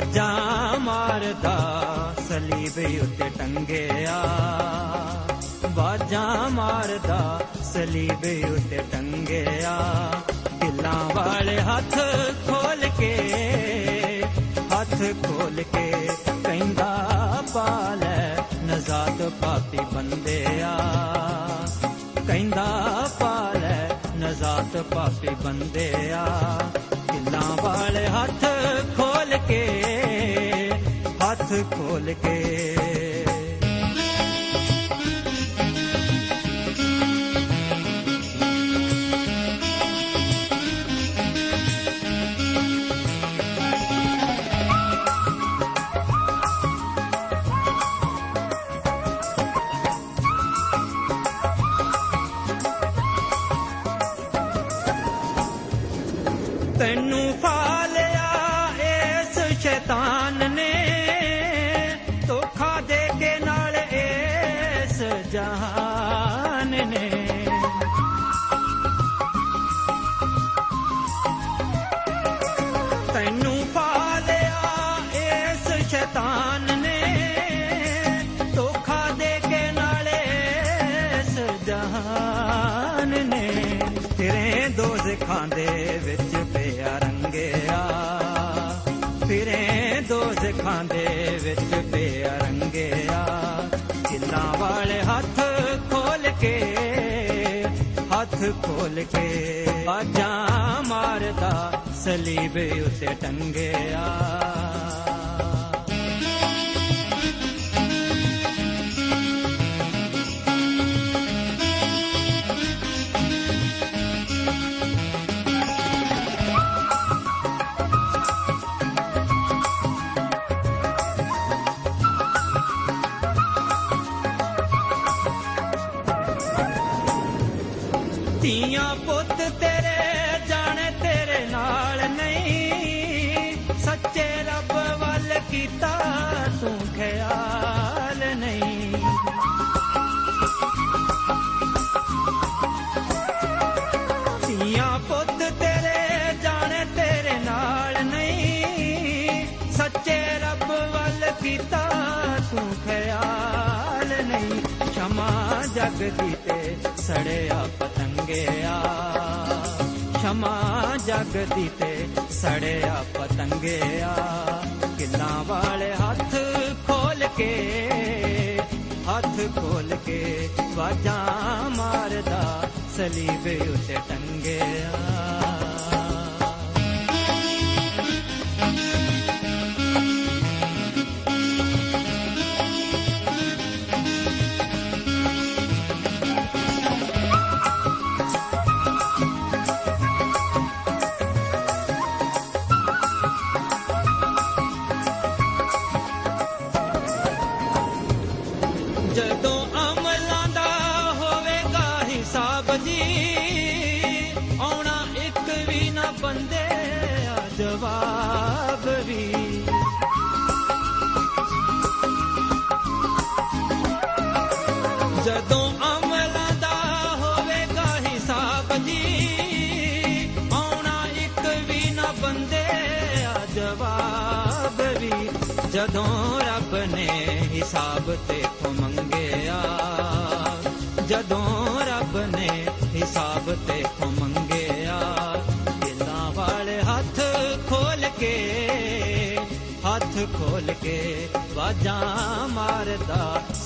ਵਾਜਾਂ ਮਾਰਦਾ, ਸਲੀਬ ਉੱਤੇ ਟੰਗਿਆ। ਬਾਜਾਂ ਮਾਰਦਾ, ਸਲੀਬ ਉੱਤੇ ਟੰਗਿਆ। ਦਿਲਾਂ ਵਾਲੇ ਹੱਥ ਖੋਲ ਕੇ, ਹੱਥ ਖੋਲ ਕੇ ਕਹਿੰਦਾ, ਪਾਲੈ ਨਜ਼ਾਤ ਪਾਪੀ ਬੰਦਿਆ। ਕਹਿੰਦਾ, ਪਾਲੈ ਨਜ਼ਾਤ ਪਾਪੀ ਬੰਦਿਆ। ਦਿਲਾਂ ਵਾਲੇ ਹੱਥ ਖੋਲ ਕੇ ਹੱਥ ਖੋਲ ਹੱਥ ਖੋਲ ਕੇ ਬਾਜਾਂ ਮਾਰਦਾ ਸਲੀਬ ਉਤੇ ਟੰਗਿਆ। ਨਹੀਂ ਸ਼ਮਾ ਜਗਦੀ ਤੇ ਸੜਿਆ ਪਤੰਗਿਆ ਸ਼ਮਾ ਜਗਦੀ ਤੇ ਸੜਿਆ ਪਤੰਗਿਆ ਕਿੱਲਾਂ ਵਾਲੇ ਹੱਥ ਖੋਲ ਕੇ, ਹੱਥ ਖੋਲ ਕੇ ਵਾਜਾਂ ਮਾਰਦਾ ਸਲੀਬ ਉਤੇ ਟੰਗਿਆ।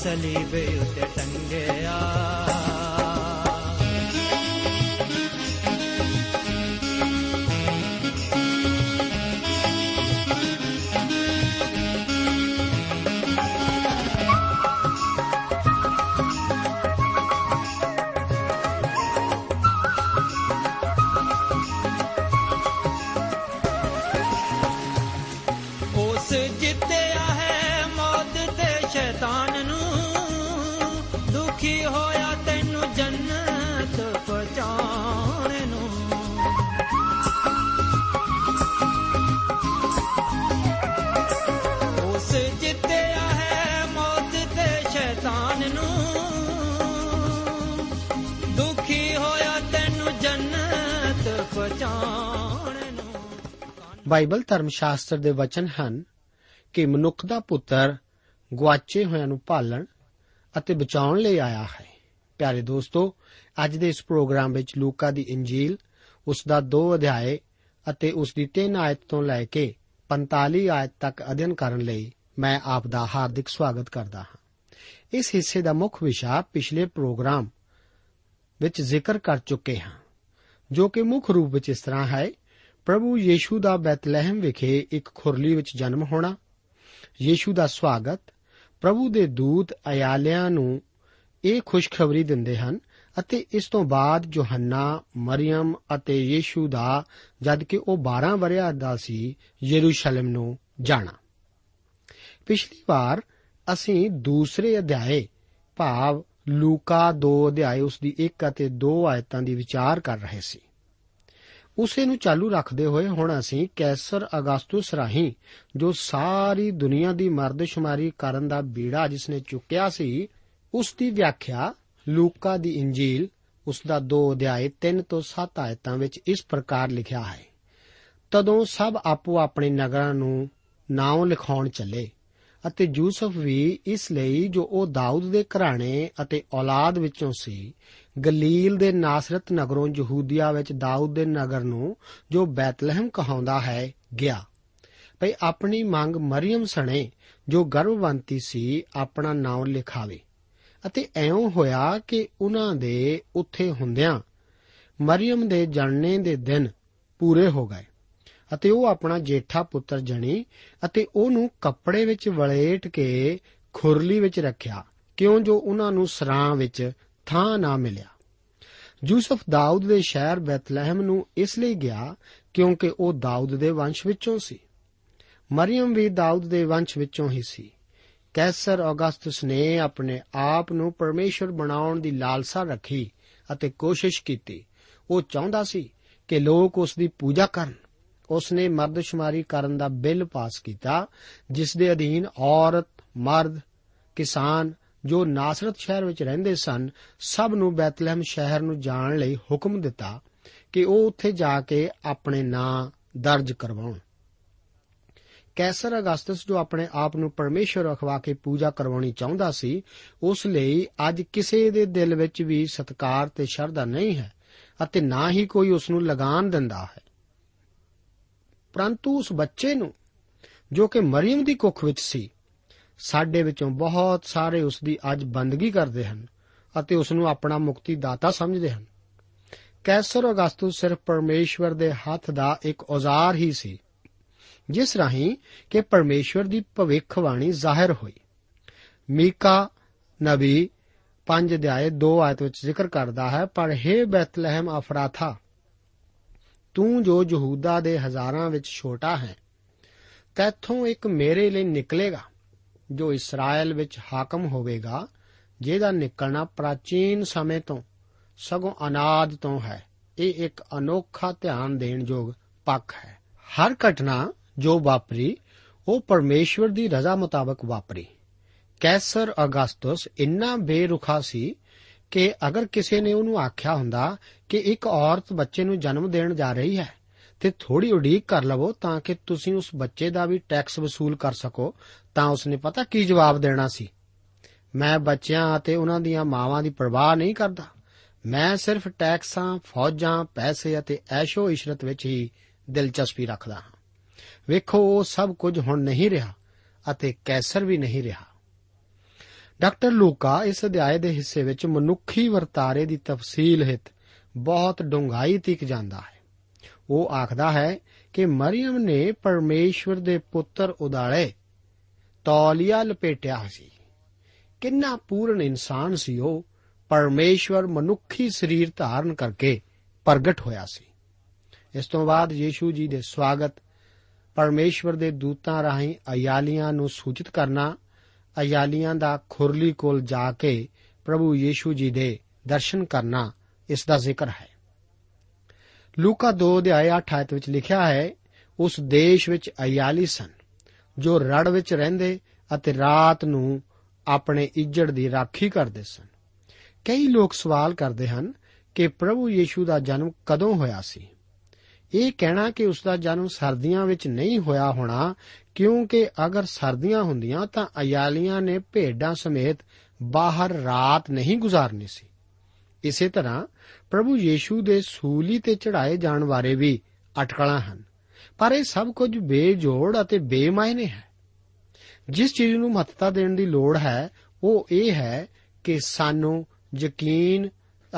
चलि वे संज्ञया ਬਾਈਬਲ ਧਰਮ ਸ਼ਾਸਤਰ ਦੇ ਵਚਨ ਹਨ ਕਿ ਮਨੁੱਖ ਦਾ ਪੁੱਤਰ ਗੁਆਚੇ ਹੋਇਆਂ ਨੂੰ ਭਾਲਣ ਅਤੇ ਬਚਾਉਣ ਲਈ ਆਇਆ ਹੈ। ਪਿਆਰੇ ਦੋਸਤੋ, ਅੱਜ ਦੇ ਇਸ ਪ੍ਰੋਗਰਾਮ ਵਿੱਚ ਲੂਕਾ ਦੀ ਇੰਜੀਲ, ਉਸ ਦਾ 2 ਅਧਿਆਏ ਅਤੇ ਉਸ ਦੀ 3 ਆਇਤ ਤੋਂ ਲੈ ਕੇ 45 ਆਇਤ ਤੱਕ ਅਧਿਐਨ ਕਰਨ ਲਈ ਮੈਂ ਆਪ ਦਾ ਹਾਰਦਿਕ ਸਵਾਗਤ ਕਰਦਾ ਹਾਂ। ਇਸ ਹਿੱਸੇ ਦਾ ਮੁੱਖ ਵਿਸ਼ਾ ਪਿਛਲੇ ਪ੍ਰੋਗਰਾਮ ਵਿੱਚ ਜ਼ਿਕਰ ਕਰ ਚੁੱਕੇ ਹਾਂ, ਜੋ ਕਿ ਮੁੱਖ ਰੂਪ ਵਿੱਚ ਇਸ ਤਰ੍ਹਾਂ ਹੈ ਪ੍ਰਭੂ ਯੀਸ਼ੂ ਦਾ ਬੈਤਲਹਿਮ ਵਿਖੇ ਇੱਕ ਖੁਰਲੀ ਵਿੱਚ ਜਨਮ ਹੋਣਾ, ਯੀਸ਼ੂ ਦਾ ਸਵਾਗਤ, ਪ੍ਰਭੂ ਦੇ ਦੂਤ ਅਯਾਲਿਆਂ ਨੂੰ ਇਹ ਖੁਸ਼ਖਬਰੀ ਦਿੰਦੇ ਹਨ ਅਤੇ ਇਸ ਤੋਂ ਬਾਅਦ ਯੋਹੰਨਾ ਮਰੀਮ ਅਤੇ ਯੀਸ਼ੂ ਦਾ ਜਦ ਕਿ ਉਹ 12 ਵਰਿਆਂ ਦਾ ਸੀ ਯਰੂਸ਼ਲਮ ਨੂੰ ਜਾਣਾ। ਪਿਛਲੀ ਵਾਰ ਅਸੀਂ ਦੂਸਰੇ ਅਧਿਆਏ ਭਾਵ ਲੂਕਾ 2 ਅਧਿਆਏ ਉਸ ਦੀ 1 ਅਤੇ 2 ਆਇਤਾਂ ਦੀ ਵਿਚਾਰ ਕਰ ਰਹੇ ਸੀ। ਉਸੇ ਨੂੰ ਚਾਲੂ ਰੱਖਦੇ ਹੋਏ ਹੁਣ ਅਸੀਂ ਕੈਸਰ ਅਗਸਤੁਸ ਰਾਹੀਂ, ਜੋ ਸਾਰੀ ਦੁਨੀਆ ਦੀ ਮਰਦਸ਼ੁਮਾਰੀ ਕਰਨ ਦਾ ਬੀੜਾ ਜਿਸਨੇ ਚੁੱਕਿਆ ਸੀ, ਉਸ ਦੀ ਵਿਆਖਿਆ ਲੂਕਾ ਦੀ ਇੰਜੀਲ, ਉਸ ਦਾ 2 ਅਧਿਆਏ 3 ਤੋਂ 7 ਆਇਤਾਂ ਵਿੱਚ ਇਸ ਪ੍ਰਕਾਰ ਲਿਖਿਆ ਹੈ। ਤਦੋਂ ਸਭ ਆਪੋ ਆਪਣੇ ਨਗਰਾਂ ਨੂੰ ਨਾਮ ਲਿਖਾਉਣ ਚੱਲੇ। ਅਤੇ ਯੂਸਫ ਵੀ ਇਸ ਲਈ ਜੋ ਉਹ ਦਾਊਦ ਦੇ ਘਰਾਣੇ ਅਤੇ ਔਲਾਦ ਵਿੱਚੋਂ ਸੀ, ਗਲੀਲ ਦੇ ਨਾਸਰਤ ਨਗਰੋਂ ਯਹੂਦੀਆ ਵਿੱਚ ਦਾਊਦ ਦੇ ਨਗਰ ਨੂੰ ਜੋ ਬੈਤਲਹਿਮ ਕਹਾਉਂਦਾ ਹੈ, ਗਿਆ। ਭਈ ਆਪਣੀ ਮੰਗ ਮਰੀਮ ਸਣੇ, ਜੋ ਗਰਭਵੰਤੀ ਸੀ, ਆਪਣਾ ਨਾਮ ਲਿਖਾਵੇ। ਅਤੇ ਐਉਂ ਹੋਇਆ ਕਿ ਉਹਨਾਂ ਦੇ ਉੱਥੇ ਹੁੰਦਿਆਂ ਮਰੀਮ ਦੇ ਜਣਨੇ ਦੇ ਦਿਨ ਪੂਰੇ ਹੋ ਗਏ। ਅਤੇ ਉਹ ਆਪਣਾ ਜੇਠਾ ਪੁੱਤਰ ਜਣੀ ਅਤੇ ਉਹਨੂੰ ਕੱਪੜੇ ਵਿੱਚ ਵਲੇਟ ਕੇ ਖੁਰਲੀ ਵਿੱਚ ਰੱਖਿਆ, ਕਿਉਂ ਜੋ ਉਹਨਾਂ ਨੂੰ ਸਰਾਂ ਵਿੱਚ ਥਾਂ ਨਾ ਮਿਲਿਆ। ਯੂਸਫ ਦਾਊਦ ਦੇ ਸ਼ਹਿਰ ਬੈਤਲਹਿਮ ਨੂੰ ਇਸ ਲਈ ਗਿਆ ਕਿਉਂਕਿ ਉਹ ਦਾਊਦ ਦੇ ਵੰਸ਼ ਵਿੱਚੋਂ ਸੀ। ਮਰੀਮ ਵੀ ਦਾਊਦ ਦੇ ਵੰਸ਼ ਵਿੱਚੋਂ ਹੀ ਸੀ। ਕੈਸਰ ਔਗਸਤਸ ਨੇ ਆਪਣੇ ਆਪ ਨੂੰ ਪਰਮੇਸ਼ਰ ਬਣਾਉਣ ਦੀ ਲਾਲਸਾ ਰੱਖੀ ਅਤੇ ਕੋਸ਼ਿਸ਼ ਕੀਤੀ। ਉਹ ਚਾਹੁੰਦਾ ਸੀ ਕਿ ਲੋਕ ਉਸ ਦੀ ਪੂਜਾ ਕਰਨ। ਉਸ ਨੇ ਮਰਦਸ਼ੁਮਾਰੀ ਕਰਨ ਦਾ ਬਿੱਲ ਪਾਸ ਕੀਤਾ, ਜਿਸ ਦੇ ਅਧੀਨ ਔਰਤ, ਮਰਦ, ਕਿਸਾਨ ਜੋ ਨਾਸਰਤ ਸ਼ਹਿਰ ਵਿੱਚ ਰਹਿੰਦੇ ਸਨ, ਸਭ ਨੂੰ ਬੈਤਲਹਿਮ ਸ਼ਹਿਰ ਨੂੰ ਜਾਣ ਲਈ ਹੁਕਮ ਦਿੱਤਾ ਕਿ ਉਹ ਉੱਥੇ ਜਾ ਕੇ ਆਪਣੇ ਨਾਂ ਦਰਜ ਕਰਵਾਉਣ। ਕੈਸਰ ਅਗਸਤਸ ਜੋ ਆਪਣੇ ਆਪ ਨੂੰ ਪਰਮੇਸ਼ਰ ਅਖਵਾ ਕੇ ਪੂਜਾ ਕਰਵਾਉਣੀ ਚਾਹੁੰਦਾ ਸੀ, ਉਸ ਲਈ ਅੱਜ ਕਿਸੇ ਦੇ ਦਿਲ ਵਿੱਚ ਵੀ ਸਤਕਾਰ ਤੇ ਸ਼ਰਧਾ ਨਹੀਂ ਹੈ ਅਤੇ ਨਾ ਹੀ ਕੋਈ ਉਸ ਨੂੰ ਲਗਾਨ ਦਿੰਦਾ ਹੈ। ਪਰੰਤੂ ਉਸ ਬੱਚੇ ਨੂੰ, ਜੋ ਕਿ ਮਰੀਮ ਦੀ ਕੁੱਖ ਵਿੱਚ ਸੀ, ਸਾਡੇ ਵਿੱਚੋਂ ਬਹੁਤ ਸਾਰੇ ਉਸ ਦੀ ਅੱਜ ਬੰਦਗੀ ਕਰਦੇ ਹਨ ਅਤੇ ਉਸ ਨੂੰ ਆਪਣਾ ਮੁਕਤੀ ਦਾਤਾ ਸਮਝਦੇ ਹਨ। ਕੈਸਰ ਅਗਸਤਸ ਸਿਰਫ ਪਰਮੇਸ਼ਵਰ ਦੇ ਹੱਥ ਦਾ ਇੱਕ ਔਜ਼ਾਰ ਹੀ ਸੀ, ਜਿਸ ਰਾਹੀਂ ਕਿ ਪਰਮੇਸ਼ਵਰ ਦੀ ਭਵਿੱਖਬਾਣੀ ਜ਼ਾਹਿਰ ਹੋਈ। ਮੀਕਾ ਨਬੀ 5 ਅਧਿਆਏ 2 ਆਇਤ ਵਿੱਚ ਜ਼ਿਕਰ ਕਰਦਾ ਹੈ, ਪਰ हे ਬੈਤਲਹਿਮ ਅਫਰਾਥਾ ਤੂੰ ਜੋ ਯਹੂਦਾ ਦੇ ਹਜ਼ਾਰਾਂ ਵਿੱਚ ਛੋਟਾ ਹੈ, ਤੈਥੋਂ ਇੱਕ ਮੇਰੇ ਲਈ ਨਿਕਲੇਗਾ, ਜੋ ਇਸਰਾਇਲ ਵਿੱਚ ਹਾਕਮ ਹੋਵੇਗਾ, ਜਿਹਦਾ ਨਿਕਲਣਾ ਪ੍ਰਾਚੀਨ ਸਮੇਂ ਤੋਂ, ਸਗੋਂ ਅਨਾਦ ਤੋਂ ਹੈ। ਇਹ ਇੱਕ ਅਨੋਖਾ ਧਿਆਨ ਦੇਣ ਯੋਗ ਪੱਖ ਹੈ। ਹਰ ਘਟਨਾ ਜੋ ਵਾਪਰੀ, ਉਹ ਪਰਮੇਸ਼ਵਰ ਦੀ ਰਜ਼ਾ ਮੁਤਾਬਕ ਵਾਪਰੀ। ਕੈਸਰ ਅਗਸਤਸ ਇੰਨਾ ਬੇਰੁਖਾ ਸੀ ਕਿ ਅਗਰ ਕਿਸੇ ਨੇ ਉਹਨੂੰ ਆਖਿਆ ਹੁੰਦਾ ਕਿ ਇੱਕ ਔਰਤ ਬੱਚੇ ਨੂੰ ਜਨਮ ਦੇਣ ਜਾ ਰਹੀ ਹੈ ਤੇ ਥੋੜੀ ਉਡੀਕ ਕਰ ਲਵੋ ਤਾਂ ਕਿ ਤੁਸੀਂ ਉਸ ਬੱਚੇ ਦਾ ਵੀ ਟੈਕਸ ਵਸੂਲ ਕਰ ਸਕੋ, ਤਾਂ ਉਸਨੇ ਪਤਾ ਕੀ ਜਵਾਬ ਦੇਣਾ ਸੀ? ਮੈਂ ਬੱਚਿਆਂ ਅਤੇ ਉਹਨਾਂ ਦੀਆਂ ਮਾਵਾਂ ਦੀ ਪਰਵਾਹ ਨਹੀਂ ਕਰਦਾ। ਮੈਂ ਸਿਰਫ ਟੈਕਸਾਂ, ਫੌਜਾਂ, ਪੈਸੇ ਅਤੇ ਐਸ਼ੋ ਇਸ਼ਰਤ ਵਿੱਚ ਹੀ ਦਿਲਚਸਪੀ ਰੱਖਦਾ ਹਾਂ। ਵੇਖੋ, ਉਹ ਸਭ ਕੁਝ ਹੁਣ ਨਹੀਂ ਰਿਹਾ ਅਤੇ ਕੈਸਰ ਵੀ ਨਹੀਂ ਰਿਹਾ। ਡਾਕਟਰ ਲੂਕਾ ਇਸ ਅਧਿਆਏ ਦੇ ਹਿੱਸੇ ਵਿੱਚ ਮਨੁੱਖੀ ਵਰਤਾਰੇ ਦੀ ਤਫਸੀਲ ਹਿਤ ਬਹੁਤ ਡੂੰਘਾਈ ਤੱਕ ਜਾਂਦਾ ਹੈ। ਉਹ ਆਖਦਾ ਹੈ ਕਿ ਮਰੀਮ ਨੇ ਪਰਮੇਸ਼ਵਰ ਦੇ ਪੁੱਤਰ ਉਦਾਲੇ ਤੌਲੀਆ ਲਪੇਟਿਆ ਸੀ। ਕਿੰਨਾ ਪੂਰਨ ਇਨਸਾਨ ਸੀ ਉਹ। ਪਰਮੇਸ਼ਵਰ ਮਨੁੱਖੀ ਸਰੀਰ ਧਾਰਨ ਕਰਕੇ ਪ੍ਰਗਟ ਹੋਇਆ ਸੀ। ਇਸ ਤੋਂ ਬਾਅਦ ਯੀਸ਼ੂ ਜੀ ਦੇ ਸਵਾਗਤ, ਪਰਮੇਸ਼ਵਰ ਦੇ ਦੂਤਾਂ ਰਾਹੀਂ ਅਯਾਲੀਆਂ ਨੂੰ ਸੂਚਿਤ ਕਰਨਾ ਅਯਾਲੀਆਂ ਦਾ ਖੁਰਲੀ ਕੋਲ ਜਾ ਕੇ ਪ੍ਰਭੂ ਯੀਸ਼ੂ ਜੀ ਦੇ ਦਰਸ਼ਨ ਕਰਨਾ ਇਸ ਦਾ ਜ਼ਿਕਰ ਹੈ। ਲੂਕਾ 2 ਅਧਿਆਇ 8 ਆਇਤ ਵਿੱਚ ਲਿਖਿਆ ਹੈ, ਉਸ ਦੇਸ਼ ਵਿੱਚ ਅਯਾਲੀ ਸਨ, ਜੋ ਰੜ ਵਿੱਚ ਰਹਿੰਦੇ ਅਤੇ ਰਾਤ ਨੂੰ ਆਪਣੇ ਇੱਜੜ ਦੀ ਰਾਖੀ ਕਰਦੇ ਸਨ। ਕਈ ਲੋਕ ਸਵਾਲ ਕਰਦੇ ਹਨ ਕਿ ਪ੍ਰਭੂ ਯੀਸ਼ੂ ਦਾ ਜਨਮ ਕਦੋਂ ਹੋਇਆ ਸੀ? ਇਹ ਕਹਿਣਾ ਕਿ ਉਸ ਦਾ ਜਨਮ ਸਰਦੀਆਂ ਵਿੱਚ ਨਹੀਂ ਹੋਇਆ ਹੋਣਾ, ਕਿਉਂਕਿ ਅਗਰ ਸਰਦੀਆਂ ਹੁੰਦੀਆਂ ਤਾਂ ਅਯਾਲੀਆਂ ਨੇ ਭੇਡਾਂ ਸਮੇਤ ਬਾਹਰ ਰਾਤ ਨਹੀਂ ਗੁਜ਼ਾਰਨੀ ਸੀ। ਇਸੇ ਤਰ੍ਹਾਂ ਪ੍ਰਭੂ ਯੀਸ਼ੂ ਦੇ ਸੂਲੀ ਤੇ ਚੜਾਏ ਜਾਣ ਬਾਰੇ ਵੀ ਅਟਕਲਾਂ ਹਨ। ਪਰ ਇਹ ਸਭ ਕੁਝ ਬੇਜੋੜ ਅਤੇ ਬੇਮਾਇਨੇ ਹੈ। ਜਿਸ ਚੀਜ਼ ਨੂੰ ਮਹੱਤਤਾ ਦੇਣ ਦੀ ਲੋੜ ਹੈ, ਉਹ ਇਹ ਹੈ ਕਿ ਸਾਨੂੰ ਯਕੀਨ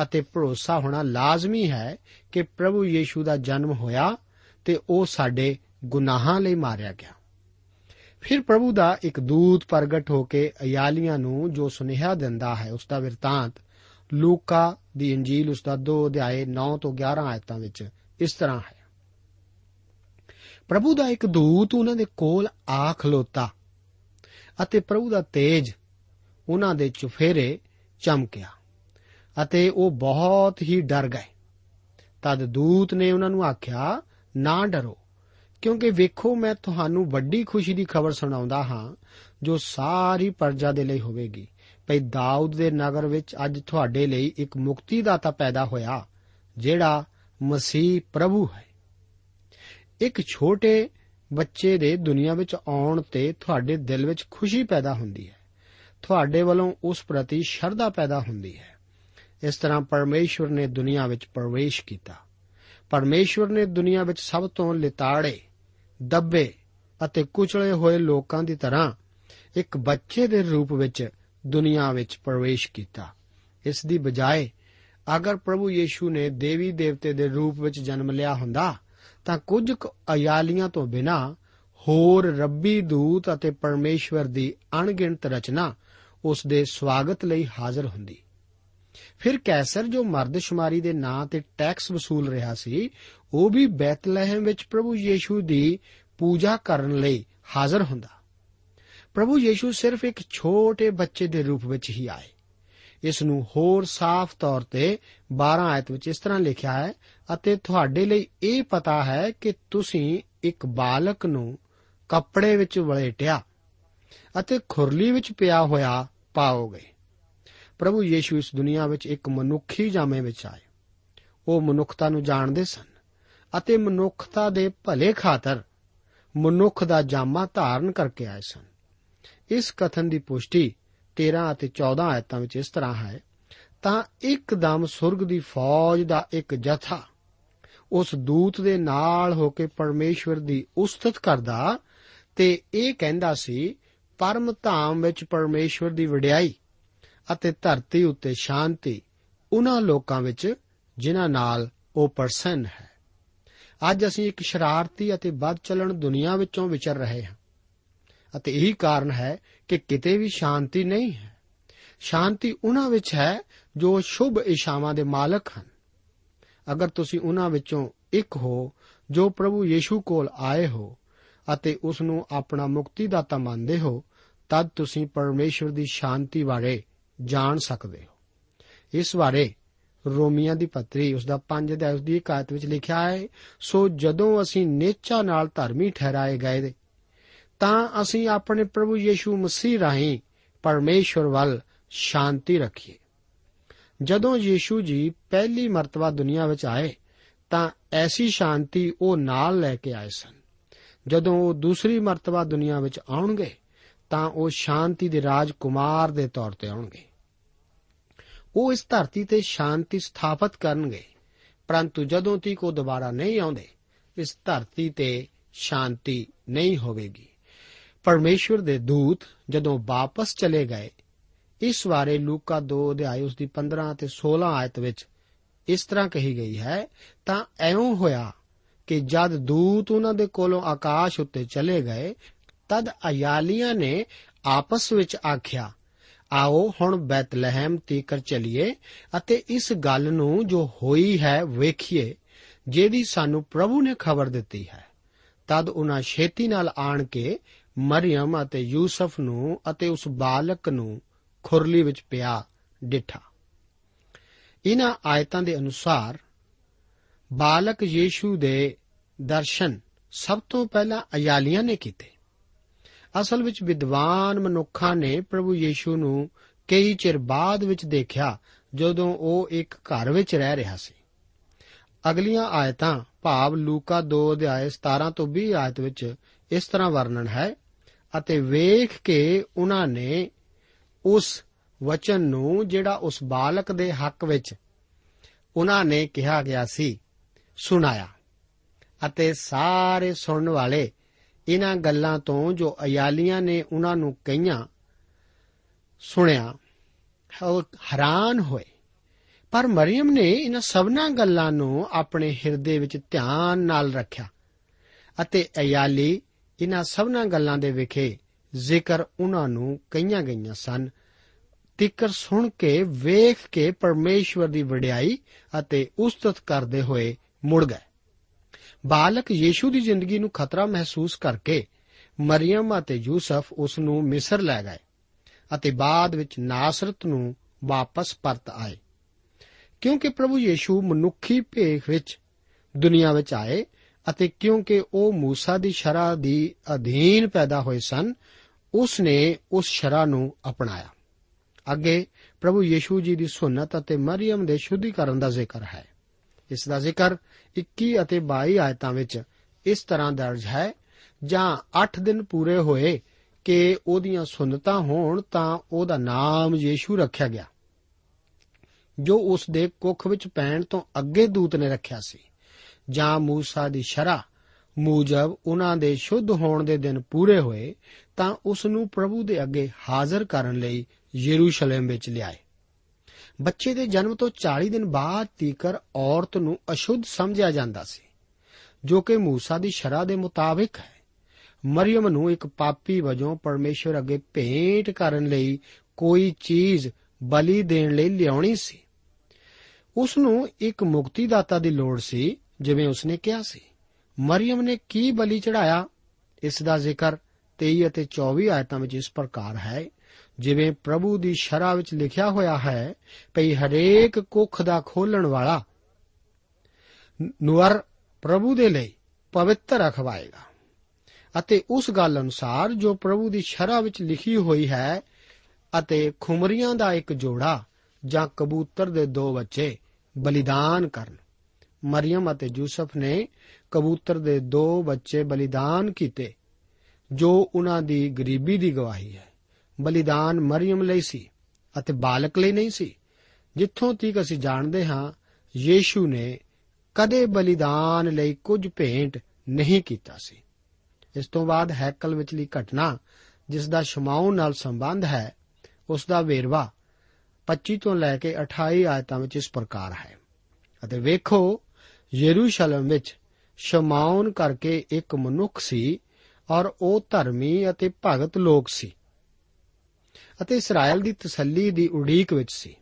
ਅਤੇ ਭਰੋਸਾ ਹੋਣਾ ਲਾਜ਼ਮੀ ਹੈ ਕਿ ਪ੍ਰਭੂ ਯੀਸ਼ੂ ਦਾ ਜਨਮ ਹੋਇਆ ਤੇ ਉਹ ਸਾਡੇ ਗੁਨਾਹਾਂ ਲਈ ਮਾਰਿਆ ਗਿਆ। ਫਿਰ ਪ੍ਰਭੂ ਦਾ ਇੱਕ ਦੂਤ ਪ੍ਰਗਟ ਹੋ ਕੇ ਅਯਾਲੀਆਂ ਨੂੰ ਜੋ ਸੁਨੇਹਾ ਦਿੰਦਾ ਹੈ, ਉਸ ਦਾ ਵਿਰਤਾਂਤ ਲੂਕਾ ਦੀ ਇੰਜੀਲ, ਉਸ ਦਾ 2 ਅਧਿਆਏ 9 ਤੋਂ 11 ਆਇਤਾਂ ਵਿੱਚ ਇਸ ਤਰ੍ਹਾਂ ਹੈ। ਪ੍ਰਭੂ ਦਾ ਇੱਕ ਦੂਤ ਉਹਨਾਂ ਦੇ ਕੋਲ ਆ ਖਲੋਤਾ ਅਤੇ ਪ੍ਰਭੂ ਦਾ ਤੇਜ ਉਹਨਾਂ ਦੇ ਚੁਫੇਰੇ ਚਮਕਿਆ। ਅਤੇ ਉਹ ਬਹੁਤ ਹੀ ਡਰ ਗਏ। ਤਦ ਦੂਤ ਨੇ ਉਹਨਾਂ ਨੂੰ ਆਖਿਆ, ਨਾ ਡਰੋ, ਕਿਉਂਕਿ ਵੇਖੋ ਮੈਂ ਤੁਹਾਨੂੰ ਵੱਡੀ ਖੁਸ਼ੀ ਦੀ ਖਬਰ ਸੁਣਾਉਂਦਾ ਹਾਂ, ਜੋ ਸਾਰੀ ਪਰਜਾ ਦੇ ਲਈ ਹੋਵੇਗੀ। ਭਈ ਦਾਊਦ ਦੇ ਨਗਰ ਵਿੱਚ ਅੱਜ ਤੁਹਾਡੇ ਲਈ ਇੱਕ ਮੁਕਤੀਦਾਤਾ ਪੈਦਾ ਹੋਇਆ, ਜਿਹੜਾ ਮਸੀਹ ਪ੍ਰਭੂ ਹੈ। ਇੱਕ ਛੋਟੇ ਬੱਚੇ ਦੇ ਦੁਨੀਆ ਵਿੱਚ ਆਉਣ ਤੇ ਤੁਹਾਡੇ ਦਿਲ ਵਿੱਚ ਖੁਸ਼ੀ ਪੈਦਾ ਹੁੰਦੀ ਹੈ। ਤੁਹਾਡੇ ਵੱਲੋਂ ਉਸ ਪ੍ਰਤੀ ਸ਼ਰਧਾ ਪੈਦਾ ਹੁੰਦੀ ਹੈ। ਇਸ ਤਰ੍ਹਾਂ ਪਰਮੇਸ਼ਵਰ ਨੇ ਦੁਨੀਆ ਵਿੱਚ ਪ੍ਰਵੇਸ਼ ਕੀਤਾ। ਪਰਮੇਸ਼ਵਰ ਨੇ ਦੁਨੀਆ ਵਿੱਚ ਸਭ ਤੋਂ ਲਿਤਾੜੇ, ਦੱਬੇ ਅਤੇ ਕੁਚਲੇ ਹੋਏ ਲੋਕਾਂ ਦੀ ਤਰ੍ਹਾਂ ਇੱਕ ਬੱਚੇ ਦੇ ਰੂਪ ਵਿੱਚ ਦੁਨੀਆ ਵਿੱਚ ਪ੍ਰਵੇਸ਼ ਕੀਤਾ। ਇਸ ਦੀ ਬਜਾਏ, ਅਗਰ ਪ੍ਰਭੂ ਯੀਸ਼ੂ ਨੇ ਦੇਵੀ ਦੇਵਤੇ ਦੇ ਰੂਪ ਵਿੱਚ ਜਨਮ ਲਿਆ ਹੁੰਦਾ, ਤਾਂ ਕੁਝ ਅਯਾਲੀਆਂ ਤੋਂ ਬਿਨਾ ਹੋਰ ਰੱਬੀ ਦੂਤ ਅਤੇ ਪਰਮੇਸ਼ਵਰ ਦੀ ਅਣਗਿਣਤ ਰਚਨਾ ਉਸ ਦੇ ਸਵਾਗਤ ਲਈ ਹਾਜ਼ਰ ਹੁੰਦੀ। ਫਿਰ ਕੈਸਰ ਜੋ ਮਰਦਸ਼ੁਮਾਰੀ ਦੇ ਨਾਂ ਤੇ ਟੈਕਸ ਵਸੂਲ ਰਿਹਾ ਸੀ, ਉਹ ਵੀ ਬੈਤਲਹਿਮ ਵਿੱਚ ਪ੍ਰਭੂ ਯੀਸ਼ੂ ਦੀ ਪੂਜਾ ਕਰਨ ਲਈ ਹਾਜ਼ਰ ਹੁੰਦਾ। ਪ੍ਰਭੂ ਯੀਸ਼ੂ ਸਿਰਫ ਇੱਕ ਛੋਟੇ ਬੱਚੇ ਦੇ ਰੂਪ ਵਿੱਚ ਹੀ ਆਏ। ਇਸ ਨੂੰ ਹੋਰ ਸਾਫ਼ ਤੌਰ ਤੇ 12 ਆਇਤ ਵਿੱਚ ਇਸ ਤਰ੍ਹਾਂ ਲਿਖਿਆ ਹੈ, ਅਤੇ ਤੁਹਾਡੇ ਲਈ ਇਹ ਪਤਾ ਹੈ ਕਿ ਤੁਸੀਂ ਇੱਕ ਬਾਲਕ ਨੂੰ ਕੱਪੜੇ ਵਿੱਚ ਵਲੇਟਿਆ ਅਤੇ ਖੁਰਲੀ ਵਿੱਚ ਪਿਆ ਹੋਇਆ ਪਾਓਗੇ। ਪ੍ਰਭੂ ਯੀਸ਼ੂ ਇਸ ਦੁਨੀਆ ਵਿੱਚ ਇੱਕ ਮਨੁੱਖੀ ਜਾਮੇ ਵਿੱਚ ਆਏ। ਉਹ ਮਨੁੱਖਤਾ ਨੂੰ ਜਾਣਦੇ ਸਨ ਅਤੇ ਮਨੁੱਖਤਾ ਦੇ ਭਲੇ ਖਾਤਰ ਮਨੁੱਖ ਦਾ ਜਾਮਾ ਧਾਰਨ ਕਰਕੇ ਆਏ ਸਨ। ਇਸ ਕਥਨ ਦੀ ਪੁਸ਼ਟੀ 13 ਅਤੇ 14 ਆਇਤਾਂ ਵਿੱਚ ਇਸ ਤਰ੍ਹਾਂ ਹੈ, ਤਾਂ ਇੱਕਦਮ ਸੁਰਗ ਦੀ ਫੌਜ ਦਾ ਇੱਕ ਜਥਾ ਉਸ ਦੂਤ ਦੇ ਨਾਲ ਹੋ ਕੇ ਪਰਮੇਸ਼ਵਰ ਦੀ ਉਸਤਤ ਕਰਦਾ ਤੇ ਇਹ ਕਹਿੰਦਾ ਸੀ, ਪਰਮ ਧਾਮ ਵਿੱਚ ਪਰਮੇਸ਼ਵਰ ਦੀ ਵਡਿਆਈ ਅਤੇ ਧਰਤੀ ਉੱਤੇ ਸ਼ਾਂਤੀ ਉਹਨਾਂ ਲੋਕਾਂ ਵਿੱਚ ਜਿਨ੍ਹਾਂ ਨਾਲ ਉਹ ਪ੍ਰਸੰਨ ਹੈ। ਅੱਜ ਅਸੀਂ ਇੱਕ ਸ਼ਰਾਰਤੀ ਅਤੇ ਵੱਧ ਚੱਲਣ ਦੁਨੀਆ ਵਿੱਚੋਂ ਵਿਚਰ ਰਹੇ ਹਾਂ ਅਤੇ ਇਹੀ ਕਾਰਨ ਹੈ ਕਿ ਕਿਤੇ ਵੀ ਸ਼ਾਂਤੀ ਨਹੀਂ ਹੈ। ਸ਼ਾਂਤੀ ਉਹਨਾਂ ਵਿੱਚ ਹੈ ਜੋ ਸ਼ੁਭ ਇਸ਼ਾਵਾਂ ਦੇ ਮਾਲਕ ਹਨ। ਅਗਰ ਤੁਸੀਂ ਉਹਨਾਂ ਵਿੱਚੋਂ ਇੱਕ ਹੋ ਜੋ ਪ੍ਰਭੂ ਯੀਸ਼ੂ ਕੋਲ ਆਏ ਹੋ ਅਤੇ ਉਸ ਨੂੰ ਆਪਣਾ ਮੁਕਤੀਦਾਤਾ ਮੰਨਦੇ ਹੋ, ਤਦ ਤੁਸੀਂ ਪਰਮੇਸ਼ਵਰ ਦੀ ਸ਼ਾਂਤੀ ਬਾਰੇ ਜਾਣ ਸਕਦੇ ਹੋ। ਇਸ ਬਾਰੇ ਰੋਮੀਆਂ ਦੀ ਪੱਤਰੀ ਉਸ ਦਾ 5 ਅਧਿਆਇ ਉਸ ਦੀ ਇਕਾਇਤ ਵਿੱਚ ਲਿਖਿਆ ਹੈ, ਸੋ ਜਦੋਂ ਅਸੀਂ ਨੇਚਾ ਨਾਲ ਧਰਮੀ ਠਹਿਰਾਏ ਗਏ ਤਾਂ ਅਸੀਂ ਆਪਣੇ ਪ੍ਰਭੂ ਯੀਸ਼ੂ ਮਸੀਹ ਰਾਹੀਂ ਪਰਮੇਸ਼ਵਰ ਵੱਲ ਸ਼ਾਂਤੀ ਰੱਖੀਏ। ਜਦੋਂ ਯੀਸ਼ੂ ਜੀ ਪਹਿਲੀ ਮਰਤਬਾ ਦੁਨੀਆ ਵਿੱਚ ਆਏ ਤਾਂ ਐਸੀ ਸ਼ਾਂਤੀ ਉਹ ਨਾਲ ਲੈ ਕੇ ਆਏ ਸਨ, ਜਦੋਂ ਉਹ ਦੂਸਰੀ ਮਰਤਬਾ ਦੁਨੀਆ ਵਿੱਚ ਆਉਣਗੇ। ਤਾਂ ਉਹ ਸ਼ਾਂਤੀ ਦੇ ਰਾਜਕੁਮਾਰ ਦੇ ਤੌਰ ਤੇ ਆਉਣਗੇ। ਉਹ ਇਸ ਧਰਤੀ ਤੇ ਸ਼ਾਂਤੀ ਸਥਾਪਿਤ ਕਰਨਗੇ, ਪਰੰਤੂ ਜਦੋਂ ਤੱਕ ਉਹ ਦੁਬਾਰਾ ਨਹੀਂ ਆਉਂਦੇ, ਇਸ ਧਰਤੀ ਤੇ ਸ਼ਾਂਤੀ ਨਹੀਂ ਹੋਵੇਗੀ। ਪਰਮੇਸ਼ਵਰ ਦੇ ਦੂਤ ਜਦੋਂ ਵਾਪਸ ਚਲੇ ਗਏ, ਇਸ ਬਾਰੇ ਲੂਕਾ 2 ਅਧਿਆਇ ਉਸ ਦੀ 15 ਅਤੇ 16 ਆਇਤ ਵਿੱਚ ਇਸ ਤਰ੍ਹਾਂ ਕਹੀ ਗਈ ਹੈ, ਤਾਂ ਐਉਂ ਹੋਇਆ ਕਿ ਜਦ ਦੂਤ ਉਹਨਾਂ ਦੇ ਕੋਲੋਂ ਆਕਾਸ਼ ਉੱਤੇ ਚਲੇ ਗਏ ਤਦ ਅਯਾਲੀਆਂ ਨੇ ਆਪਸ ਵਿੱਚ ਆਖਿਆ, ਆਓ ਹੁਣ ਬੈਤਲਹਿਮ ਤੀਕਰ ਚਲੀਏ ਅਤੇ ਇਸ ਗੱਲ ਨੂੰ ਜੋ ਹੋਈ ਹੈ ਵੇਖੀਏ ਜਿਹਦੀ ਸਾਨੂੰ ਪ੍ਰਭੂ ਨੇ ਖਬਰ ਦਿੱਤੀ ਹੈ। ਤਦ ਉਹਨਾਂ ਛੇਤੀ ਨਾਲ ਆਣ ਕੇ ਮਰੀਮ ਅਤੇ ਯੂਸਫ ਨੂੰ ਅਤੇ ਉਸ ਬਾਲਕ ਨੂੰ ਖੁਰਲੀ ਵਿੱਚ ਪਿਆ ਡਿਠਾ। ਇਹਨਾਂ ਆਇਤਾਂ ਦੇ ਅਨੁਸਾਰ ਬਾਲਕ ਯੀਸ਼ੂ ਦੇ ਦਰਸ਼ਨ ਸਭ ਤੋਂ ਪਹਿਲਾਂ ਅਯਾਲੀਆਂ ਨੇ ਕੀਤੇ। ਅਸਲ ਵਿੱਚ ਵਿਦਵਾਨ ਮਨੁੱਖਾਂ ਨੇ ਪ੍ਰਭੂ ਯੀਸ਼ੂ ਨੂੰ ਕਈ ਚਿਰ ਬਾਅਦ ਵਿੱਚ ਦੇਖਿਆ, ਜਦੋਂ ਉਹ ਇੱਕ ਘਰ ਵਿੱਚ ਰਹਿ ਰਿਹਾ ਸੀ। ਅਗਲੀਆਂ ਆਇਤਾਂ, ਭਾਵ ਲੂਕਾ 2 ਅਧਿਆਇ 17 ਤੋਂ 20 ਆਇਤ ਵਿੱਚ ਇਸ ਤਰ੍ਹਾਂ ਵਰਣਨ ਹੈ, ਅਤੇ ਵੇਖ ਕੇ ਉਹਨਾਂ ਨੇ ਉਸ ਵਚਨ ਨੂੰ ਜਿਹੜਾ ਉਸ ਬਾਲਕ ਦੇ ਹੱਕ ਵਿੱਚ ਉਹਨਾਂ ਨੇ ਕਿਹਾ ਗਿਆ ਸੀ, ਸੁਣਾਇਆ, ਅਤੇ ਸਾਰੇ ਸੁਣਨ ਵਾਲੇ ਇਹਨਾਂ ਗੱਲਾਂ ਤੋਂ ਜੋ ਅਯਾਲੀਆਂ ਨੇ ਉਹਨਾਂ ਨੂੰ ਕਹੀਆਂ, ਸੁਣਿਆ, ਉਹ ਹੈਰਾਨ ਹੋਏ। ਪਰ ਮਰੀਮ ਨੇ ਇਹਨਾਂ ਸਭਨਾ ਗੱਲਾਂ ਨੂੰ ਆਪਣੇ ਹਿਰਦੇ ਵਿੱਚ ਧਿਆਨ ਨਾਲ ਰੱਖਿਆ ਅਤੇ ਅਯਾਲੀ ਇਹਨਾਂ ਸਭਨਾ ਗੱਲਾਂ ਦੇ ਵਿਖੇ ਜ਼ਿਕਰ ਉਹਨਾਂ ਨੂੰ ਕਈਆਂ ਗਈਆਂ ਸਨ। ਤਿੱਕਰ ਸੁਣ ਕੇ ਵੇਖ ਕੇ ਪਰਮੇਸ਼ਵਰ ਦੀ ਵਡਿਆਈ ਅਤੇ ਉਸਤਤ ਕਰਦੇ ਹੋਏ ਮੁੜ ਗਏ। ਬਾਲਕ ਯੀਸ਼ੂ ਦੀ ਜ਼ਿੰਦਗੀ ਨੂੰ ਖਤਰਾ ਮਹਿਸੂਸ ਕਰਕੇ ਮਰੀਮ ਅਤੇ ਯੂਸਫ ਉਸ ਨੂੰ ਮਿਸਰ ਲੈ ਗਏ ਅਤੇ ਬਾਅਦ ਵਿੱਚ ਨਾਸਰਤ ਨੂੰ ਵਾਪਸ ਪਰਤ ਆਏ ਕਿਉਂਕਿ ਪ੍ਰਭੂ ਯੀਸ਼ੂ ਮਨੁੱਖੀ ਭੇਖ ਵਿੱਚ ਦੁਨੀਆ ਵਿੱਚ ਆਏ ਅਤੇ ਕਿਉਂਕਿ ਉਹ موسی ਦੀ ਸ਼ਰਾ ਦੀ ਅਧੀਨ ਪੈਦਾ ਹੋਏ ਸਨ ਉਸ ਨੇ ਉਸ ਸ਼ਰਾ ਨੂੰ ਅਪਣਾਇਆ ਅੱਗੇ ਪ੍ਰਭੂ ਯੀਸ਼ੂ ਜੀ ਦੀ ਸੁਨਨਤ ਅਤੇ ਮਰੀਮ ਦੇ ਸ਼ੁੱਧੀਕਰਨ ਦਾ ਜ਼ਿਕਰ ਹੈ ਇਸ ਦਾ ਜ਼ਿਕਰ 21 ਅਤੇ 22 ਆਇਤਾਂ ਵਿੱਚ ਇਸ ਤਰ੍ਹਾਂ ਦਰਜ ਹੈ, ਜਾਂ 8 ਦਿਨ ਪੂਰੇ ਹੋਏ ਕਿ ਉਹਦੀਆਂ ਸੁੰਨਤਾਂ ਹੋਣ ਤਾਂ ਉਹਦਾ ਨਾਮ ਯੀਸ਼ੂ ਰੱਖਿਆ ਗਿਆ, ਜੋ ਉਸ ਦੇ ਕੁੱਖ ਵਿੱਚ ਪੈਣ ਤੋਂ ਅੱਗੇ ਦੂਤ ਨੇ ਰੱਖਿਆ ਸੀ, ਜਾਂ ਮੂਸਾ ਦੀ ਸ਼ਰਾ ਮੂਜਬ ਉਹਨਾਂ ਦੇ ਸ਼ੁੱਧ ਹੋਣ ਦੇ ਦਿਨ ਪੂਰੇ ਹੋਏ ਤਾਂ ਉਸ ਨੂੰ ਪ੍ਰਭੂ ਦੇ ਅੱਗੇ ਹਾਜ਼ਰ ਕਰਨ ਲਈ ਯਰੂਸ਼ਲਮ ਵਿੱਚ ਲਿਆਏ। ਬੱਚੇ ਦੇ ਜਨਮ ਤੋਂ 40 ਦਿਨ ਬਾਅਦ ਤੀਕਰ ਔਰਤ ਨੂੰ ਅਸ਼ੁੱਧ ਸਮਝਿਆ ਜਾਂਦਾ ਸੀ ਜੋ ਕਿ موسی ਦੀ ਸ਼ਰਾ ਦੇ ਮੁਤਾਬਿਕ ਹੈ ਮਰੀਮ ਨੂੰ ਇੱਕ ਪਾਪੀ ਵਜੋਂ ਪਰਮੇਸ਼ਵਰ ਅੱਗੇ ਭੇਂਟ ਕਰਨ ਲਈ ਕੋਈ ਚੀਜ਼ ਬਲੀ ਦੇਣ ਲਈ ਲਿਆਉਣੀ ਸੀ ਉਸ ਨੂੰ ਇੱਕ ਮੁਕਤੀਦਾਤਾ ਦੀ ਲੋੜ ਸੀ ਜਿਵੇਂ ਉਸਨੇ ਕਿਹਾ ਸੀ ਮਰੀਮ ਨੇ ਕੀ ਬਲੀ ਚੜਾਇਆ ਇਸ ਦਾ ਜ਼ਿਕਰ 23 ਅਤੇ 24 ਆਇਤਾਂ ਵਿੱਚ ਇਸ ਪ੍ਰਕਾਰ ਹੈ ਜਿਵੇਂ ਪ੍ਰਭੂ ਦੀ ਸ਼ਰਾ ਵਿੱਚ ਲਿਖਿਆ ਹੋਇਆ ਹੈ ਭਈ ਹਰੇਕ ਕੁੱਖ ਦਾ ਖੋਲਣ ਵਾਲਾ ਨੂਰ ਪ੍ਰਭੂ ਦੇ ਲਈ ਪਵਿੱਤਰ ਰਖਵਾਏਗਾ। ਅਤੇ ਉਸ ਗੱਲ ਅਨੁਸਾਰ ਜੋ ਪ੍ਰਭੂ ਦੀ ਸ਼ਰਾ ਵਿੱਚ ਲਿਖੀ ਹੋਈ ਹੈ ਅਤੇ ਖੁਮਰੀਆਂ ਦਾ ਇੱਕ ਜੋੜਾ ਜਾਂ ਕਬੂਤਰ ਦੇ ਦੋ ਬੱਚੇ ਬਲੀਦਾਨ ਕਰਨ। ਮਰੀਮ ਅਤੇ ਯੂਸਫ ਨੇ ਕਬੂਤਰ ਦੇ ਦੋ ਬੱਚੇ ਬਲੀਦਾਨ ਕੀਤੇ ਜੋ ਉਹਨਾਂ ਦੀ ਗਰੀਬੀ ਦੀ ਗਵਾਹੀ ਹੈ। ਬਲੀਦਾਨ ਮਰੀਮ ਲਈ ਸੀ ਅਤੇ ਬਾਲਕ ਲਈ ਨਹੀਂ ਸੀ। ਜਿੱਥੋਂ ਤੱਕ ਅਸੀਂ ਜਾਣਦੇ ਹਾਂ, ਯੀਸ਼ੂ ਨੇ ਕਦੇ ਬਲੀਦਾਨ ਲਈ ਕੁਝ ਭੇਂਟ ਨਹੀਂ ਕੀਤਾ ਸੀ। ਇਸ ਤੋਂ ਬਾਅਦ ਹੈਕਲ ਵਿਚਲੀ ਘਟਨਾ, ਜਿਸ ਦਾ ਸ਼ਮਾਉ ਨਾਲ ਸੰਬੰਧ ਹੈ, ਉਸ ਦਾ ਵੇਰਵਾ 25 ਤੋਂ ਲੈ ਕੇ 28 ਆਇਤਾਂ ਵਿੱਚ ਇਸ ਪ੍ਰਕਾਰ ਹੈ। ਅਤੇ ਵੇਖੋ, ਯਰੂਸ਼ਲਮ ਵਿੱਚ ਸ਼ਮਾਉਨ ਕਰਕੇ ਇੱਕ ਮਨੁੱਖ ਸੀ ਔਰ ਉਹ ਧਰਮੀ ਅਤੇ ਭਗਤ ਲੋਕ ਸੀ। ਅਤੇ ਇਸਰਾਇਲ ਦੀ ਤਸੱਲੀ ਦੀ ਉਡੀਕ ਵਿੱਚ ਸੀ।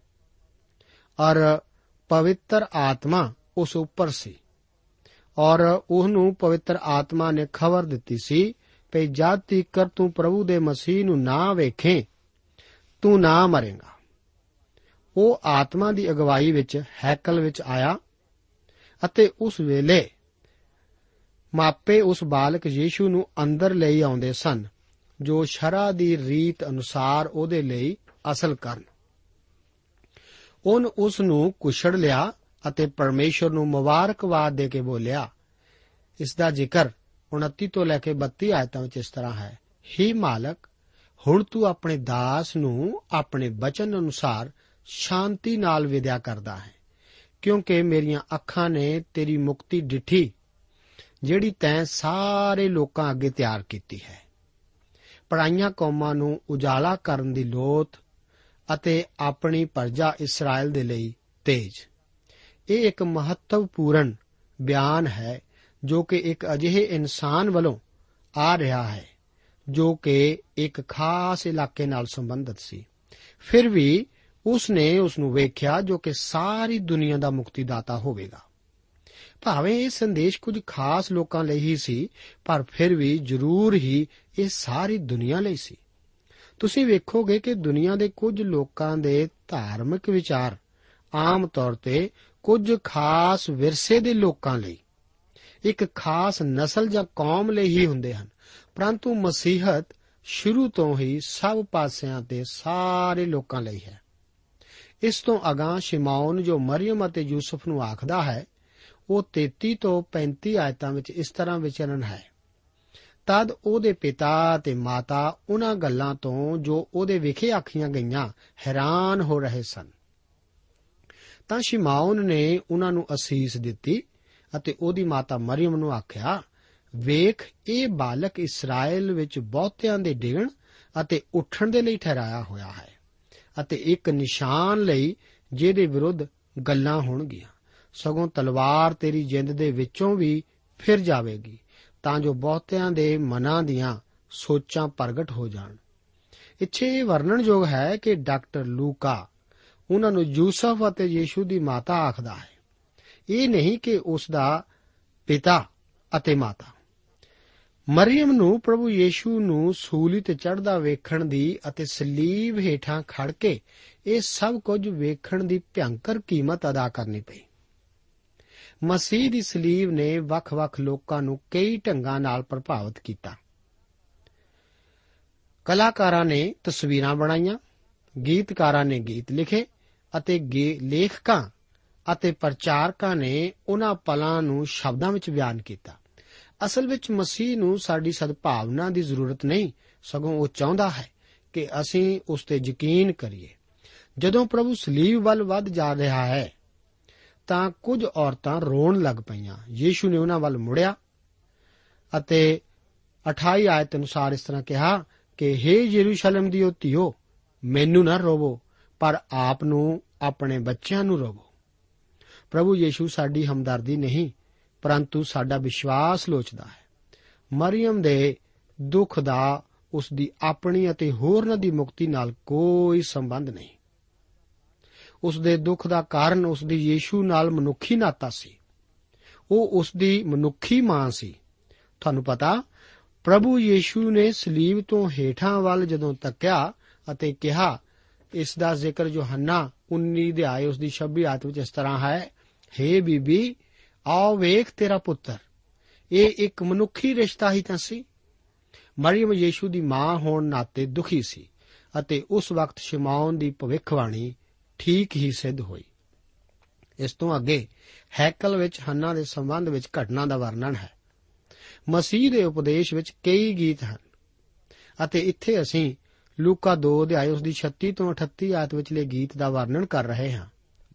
ਔਰ ਪਵਿੱਤਰ ਆਤਮਾ ਉਸ ਉੱਪਰ ਸੀ। ਔਰ ਉਹਨੂੰ ਪਵਿੱਤਰ ਆਤਮਾ ਨੇ ਖਬਰ ਦਿੱਤੀ ਸੀ ਕਿ ਜਦ ਤੀਕਰ ਤੂੰ ਪ੍ਰਭੂ ਦੇ ਮਸੀਹ ਨੂੰ ਨਾ ਵੇਖੇ, ਤੂੰ ਨਾ ਮਰੇਗਾ। ਉਹ ਆਤਮਾ ਦੀ ਅਗਵਾਈ ਵਿੱਚ ਹੈਕਲ ਵਿੱਚ ਆਇਆ ਅਤੇ ਉਸ ਵੇਲੇ ਮਾਪੇ ਉਸ ਬਾਲਕ ਯੀਸ਼ੂ ਨੂੰ ਅੰਦਰ ਲਈ ਆਉਂਦੇ ਸਨ। ਜੋ ਸ਼ਰਾ ਦੀ ਰੀਤ ਅਨੁਸਾਰ ਉਹਦੇ ਲਈ ਅਸਲ ਕਰਨ। ਉਹਨ ਉਸ ਨੂੰ ਕੁਛੜ ਲਿਆ ਅਤੇ ਪਰਮੇਸ਼ਰ ਨੂੰ ਮੁਬਾਰਕਬਾਦ ਦੇ ਕੇ ਬੋਲਿਆ, ਇਸ ਦਾ ਜ਼ਿਕਰ 29 ਤੋਂ ਲੈ ਕੇ 32 ਆਇਤਾਂ ਵਿੱਚ ਇਸ ਤਰ੍ਹਾਂ ਹੈ। ਹੀ ਮਾਲਕ, ਹੁਣ ਤੂੰ ਆਪਣੇ ਦਾਸ ਨੂੰ ਆਪਣੇ ਬਚਨ ਅਨੁਸਾਰ ਸ਼ਾਂਤੀ ਨਾਲ ਵਿਦਿਆ ਕਰਦਾ ਹੈ, ਕਿਉਂਕਿ ਮੇਰੀਆਂ ਅੱਖਾਂ ਨੇ ਤੇਰੀ ਮੁਕਤੀ ਡਿਠੀ, ਜਿਹੜੀ ਤੈਂ ਸਾਰੇ ਲੋਕਾਂ ਅੱਗੇ ਤਿਆਰ ਕੀਤੀ ਹੈ। ਪੜਾਈਆਂ ਕੌਮਾਂ ਨੂੰ ਉਜਾਲਾ ਕਰਨ ਦੀ ਲੋਥ ਅਤੇ ਆਪਣੀ ਪ੍ਰਜਾ ਇਸਰਾਇਲ ਦੇ ਲਈ ਤੇਜ। ਇਹ ਇੱਕ ਮਹੱਤਵਪੂਰਨ ਬਿਆਨ ਹੈ ਜੋ ਕਿ ਇੱਕ ਅਜਿਹੇ ਇਨਸਾਨ ਵੱਲੋਂ ਆ ਰਿਹਾ ਹੈ ਜੋ ਕਿ ਇੱਕ ਖਾਸ ਇਲਾਕੇ ਨਾਲ ਸੰਬੰਧਿਤ ਸੀ। ਫਿਰ ਵੀ ਉਸ ਨੇ ਉਸ ਨੂੰ ਵੇਖਿਆ ਜੋ ਕਿ ਸਾਰੀ ਦੁਨੀਆ ਦਾ ਮੁਕਤੀਦਾਤਾ ਹੋਵੇਗਾ। ਭਾਵੇਂ ਇਹ ਸੰਦੇਸ਼ ਕੁਝ ਖਾਸ ਲੋਕਾਂ ਲਈ ਹੀ ਸੀ, ਪਰ ਫਿਰ ਵੀ ਜ਼ਰੂਰ ਹੀ ਇਹ ਸਾਰੀ ਦੁਨੀਆ ਲਈ ਸੀ। ਤੁਸੀਂ ਵੇਖੋਗੇ ਕਿ ਦੁਨੀਆ ਦੇ ਕੁਝ ਲੋਕਾਂ ਦੇ ਧਾਰਮਿਕ ਵਿਚਾਰ ਆਮ ਤੌਰ ਤੇ ਕੁਝ ਖਾਸ ਵਿਰਸੇ ਦੇ ਲੋਕਾਂ ਲਈ, ਇੱਕ ਖਾਸ ਨਸਲ ਜਾਂ ਕੌਮ ਲਈ ਹੀ ਹੁੰਦੇ ਹਨ। ਪਰੰਤੂ ਮਸੀਹਤ ਸ਼ੁਰੂ ਤੋਂ ਹੀ ਸਭ ਪਾਸਿਆਂ ਤੇ ਸਾਰੇ ਲੋਕਾਂ ਲਈ ਹੈ। ਇਸ ਤੋਂ ਅਗਾਹ ਸ਼ਿਮਾਉਨ ਜੋ ਮਰੀਮ ਅਤੇ ਯੂਸਫ ਨੂੰ ਆਖਦਾ ਹੈ ਉਹ 33 ਤੋਂ 35 ਆਇਤਾਂ ਵਿੱਚ ਇਸ ਤਰ੍ਹਾਂ ਵਿਚਰਨ ਹੈ। ਤਦ ਉਹਦੇ ਪਿਤਾ ਤੇ ਮਾਤਾ ਉਹਨਾਂ ਗੱਲਾਂ ਤੋਂ ਜੋ ਉਹਦੇ ਵਿਖੇ ਆਖੀਆਂ ਗਈਆਂ, ਹੈਰਾਨ ਹੋ ਰਹੇ ਸਨ। ਤਾਂ ਸ਼ਿਮਾਉਨ ਨੇ ਉਹਨਾਂ ਨੂੰ ਅਸੀਸ ਦਿੱਤੀ ਅਤੇ ਉਹਦੀ ਮਾਤਾ ਮਰੀਮ ਨੂੰ ਆਖਿਆ, ਵੇਖ, ਇਹ ਬਾਲਕ ਇਸਰਾਇਲ ਵਿੱਚ ਬਹੁਤਿਆਂ ਦੇ ਡਿਗਣ ਅਤੇ ਉੱਠਣ ਦੇ ਲਈ ਠਹਿਰਾਇਆ ਹੋਇਆ ਹੈ ਅਤੇ ਇੱਕ ਨਿਸ਼ਾਨ ਲਈ ਜਿਹਦੇ ਵਿਰੁੱਧ ਗੱਲਾਂ ਹੋਣਗੀਆਂ। ਸਗੋਂ ਤਲਵਾਰ ਤੇਰੀ ਜਿੰਦ ਦੇ ਵਿੱਚੋਂ ਵੀ ਫਿਰ ਜਾਵੇਗੀ, ਤਾਂ ਜੋ ਬਹੁਤਿਆਂ ਦੇ ਮਨਾਂ ਦੀਆਂ ਸੋਚਾਂ ਪ੍ਰਗਟ ਹੋ ਜਾਣ। ਇੱਥੇ ਇਹ ਵਰਣਨਯੋਗ ਹੈ ਕਿ ਡਾਕਟਰ ਲੂਕਾ ਉਹਨਾਂ ਨੂੰ ਯੂਸਫ ਅਤੇ ਯੀਸ਼ੂ ਦੀ ਮਾਤਾ ਆਖਦਾ ਹੈ। ਇਹ ਨਹੀਂ ਕਿ ਉਸ ਦਾ ਪਿਤਾ ਅਤੇ ਮਾਤਾ। ਮਰੀਮ ਨੂੰ ਪ੍ਰਭੂ ਯੀਸ਼ੂ ਨੂੰ ਸੂਲੀ ਤੇ ਚੜਦਾ ਵੇਖਣ ਦੀ ਅਤੇ ਸਲੀਬ ਹੇਠਾਂ ਖੜ ਕੇ ਇਹ ਸਭ ਕੁਝ ਵੇਖਣ ਦੀ ਭਿਆੰਕਰ ਕੀਮਤ ਅਦਾ ਕਰਨੀ ਪਈ। ਮਸੀਹ ਦੀ ਸਲੀਬ ਨੇ ਵੱਖ-ਵੱਖ ਲੋਕਾਂ ਨੂੰ ਕਈ ਢੰਗਾਂ ਨਾਲ ਪ੍ਰਭਾਵਿਤ ਕੀਤਾ। ਕਲਾਕਾਰਾਂ ਨੇ ਤਸਵੀਰਾਂ ਬਣਾਈਆਂ, ਗੀਤਕਾਰਾਂ ਨੇ ਗੀਤ ਲਿਖੇ ਅਤੇ ਲੇਖਕਾਂ ਅਤੇ ਪ੍ਰਚਾਰਕਾਂ ਨੇ ਉਹਨਾਂ ਪਲਾਂ ਨੂੰ ਸ਼ਬਦਾਂ ਵਿੱਚ ਬਿਆਨ ਕੀਤਾ। ਅਸਲ ਵਿੱਚ ਮਸੀਹ ਨੂੰ ਸਾਡੀ ਸਦਭਾਵਨਾ ਦੀ ਜ਼ਰੂਰਤ ਨਹੀਂ, ਸਗੋਂ ਉਹ ਚਾਹੁੰਦਾ ਹੈ ਕਿ ਅਸੀਂ ਉਸ ਤੇ ਯਕੀਨ ਕਰੀਏ। ਜਦੋਂ ਪ੍ਰਭੂ ਸਲੀਬ ਵੱਲ ਵੱਧ ਜਾ ਰਿਹਾ ਹੈ ਤਾਂ ਕੁਝ ਔਰਤਾਂ ਰੋਣ ਲੱਗ ਪਈਆਂ। ਯੀਸ਼ੂ ਨੇ ਉਹਨਾਂ ਵੱਲ ਮੁੜਿਆ ਅਤੇ 28 ਆਇਤ ਅਨੁਸਾਰ ਇਸ ਤਰ੍ਹਾਂ ਕਿਹਾ ਕਿ हे ਯਰੂਸ਼ਲਮ ਦੀ ਧੀਓ, ਮੈਨੂੰ ਨਾ ਰੋਵੋ, ਪਰ ਆਪ ਨੂੰ, ਆਪਣੇ ਬੱਚਿਆਂ ਨੂੰ ਰੋਵੋ। ਪ੍ਰਭੂ ਯੀਸ਼ੂ ਸਾਡੀ ਹਮਦਰਦੀ ਨਹੀਂ, ਪਰੰਤੂ ਸਾਡਾ ਵਿਸ਼ਵਾਸ ਲੋਚਦਾ ਹੈ। ਮਰੀਮ ਦੇ ਦੁੱਖ ਦਾ, ਉਸ ਦੀ ਆਪਣੀ ਅਤੇ ਹੋਰਨਾਂ ਦੀ ਮੁਕਤੀ ਨਾਲ ਕੋਈ ਸੰਬੰਧ ਨਹੀਂ। ਉਸ ਦੇ ਦੁੱਖ ਦਾ ਕਾਰਨ ਉਸ ਦੀ ਯੀਸ਼ੂ ਨਾਲ ਮਨੁੱਖੀ ਨਾਤਾ ਸੀ। ਉਹ ਉਸ ਦੀ ਮਨੁੱਖੀ ਮਾਂ ਸੀ। ਤੁਹਾਨੂੰ ਪਤਾ, ਪ੍ਰਭੂ ਯੀਸ਼ੂ ਨੇ ਸਲੀਬ ਤੋਂ ਹੇਠਾਂ ਵੱਲ ਜਦੋਂ ਤੱਕਿਆ ਅਤੇ ਕਿਹਾ, ਇਸ ਦਾ ਜ਼ਿਕਰ ਯੋਹੰਨਾ 19 ਅਧਿਆਇ ਉਸ ਦੀ 26 ਆਇਤ ਵਿੱਚ ਇਸ ਤਰ੍ਹਾਂ ਹੈ हे ਬੀਬੀ, ਆਓ ਵੇਖ ਤੇਰਾ ਪੁੱਤਰ। ਇਹ ਇੱਕ ਮਨੁੱਖੀ ਰਿਸ਼ਤਾ ਹੀ ਤਾਂ ਸੀ। ਮਰੀਮ ਯੀਸ਼ੂ ਦੀ ਮਾਂ ਹੋਣ ਨਾਤੇ ਦੁਖੀ ਸੀ ਅਤੇ ਉਸ ਵਕਤ ਸ਼ਿਮਾਉਨ ਦੀ ਭਵਿੱਖਬਾਣੀ ਠੀਕ ਹੀ ਸਿੱਧ ਹੋਈ। ਇਸ ਤੋਂ ਅੱਗੇ ਹੈਕਲ ਵਿੱਚ ਹੰਨਾ ਦੇ ਸੰਬੰਧ ਵਿੱਚ ਘਟਨਾ ਦਾ ਵਰਣਨ ਹੈ। ਮਸੀਹ ਦੇ ਉਪਦੇਸ਼ ਵਿੱਚ ਕਈ ਗੀਤ ਹਨ ਅਤੇ ਇੱਥੇ ਅਸੀਂ ਲੂਕਾ 2 ਅਧਿਆਇ ਉਸ ਦੀ 36 ਤੋਂ 38 ਆਇਤ ਵਿਚਲੇ ਗੀਤ ਦਾ ਵਰਣਨ ਕਰ ਰਹੇ ਹਾਂ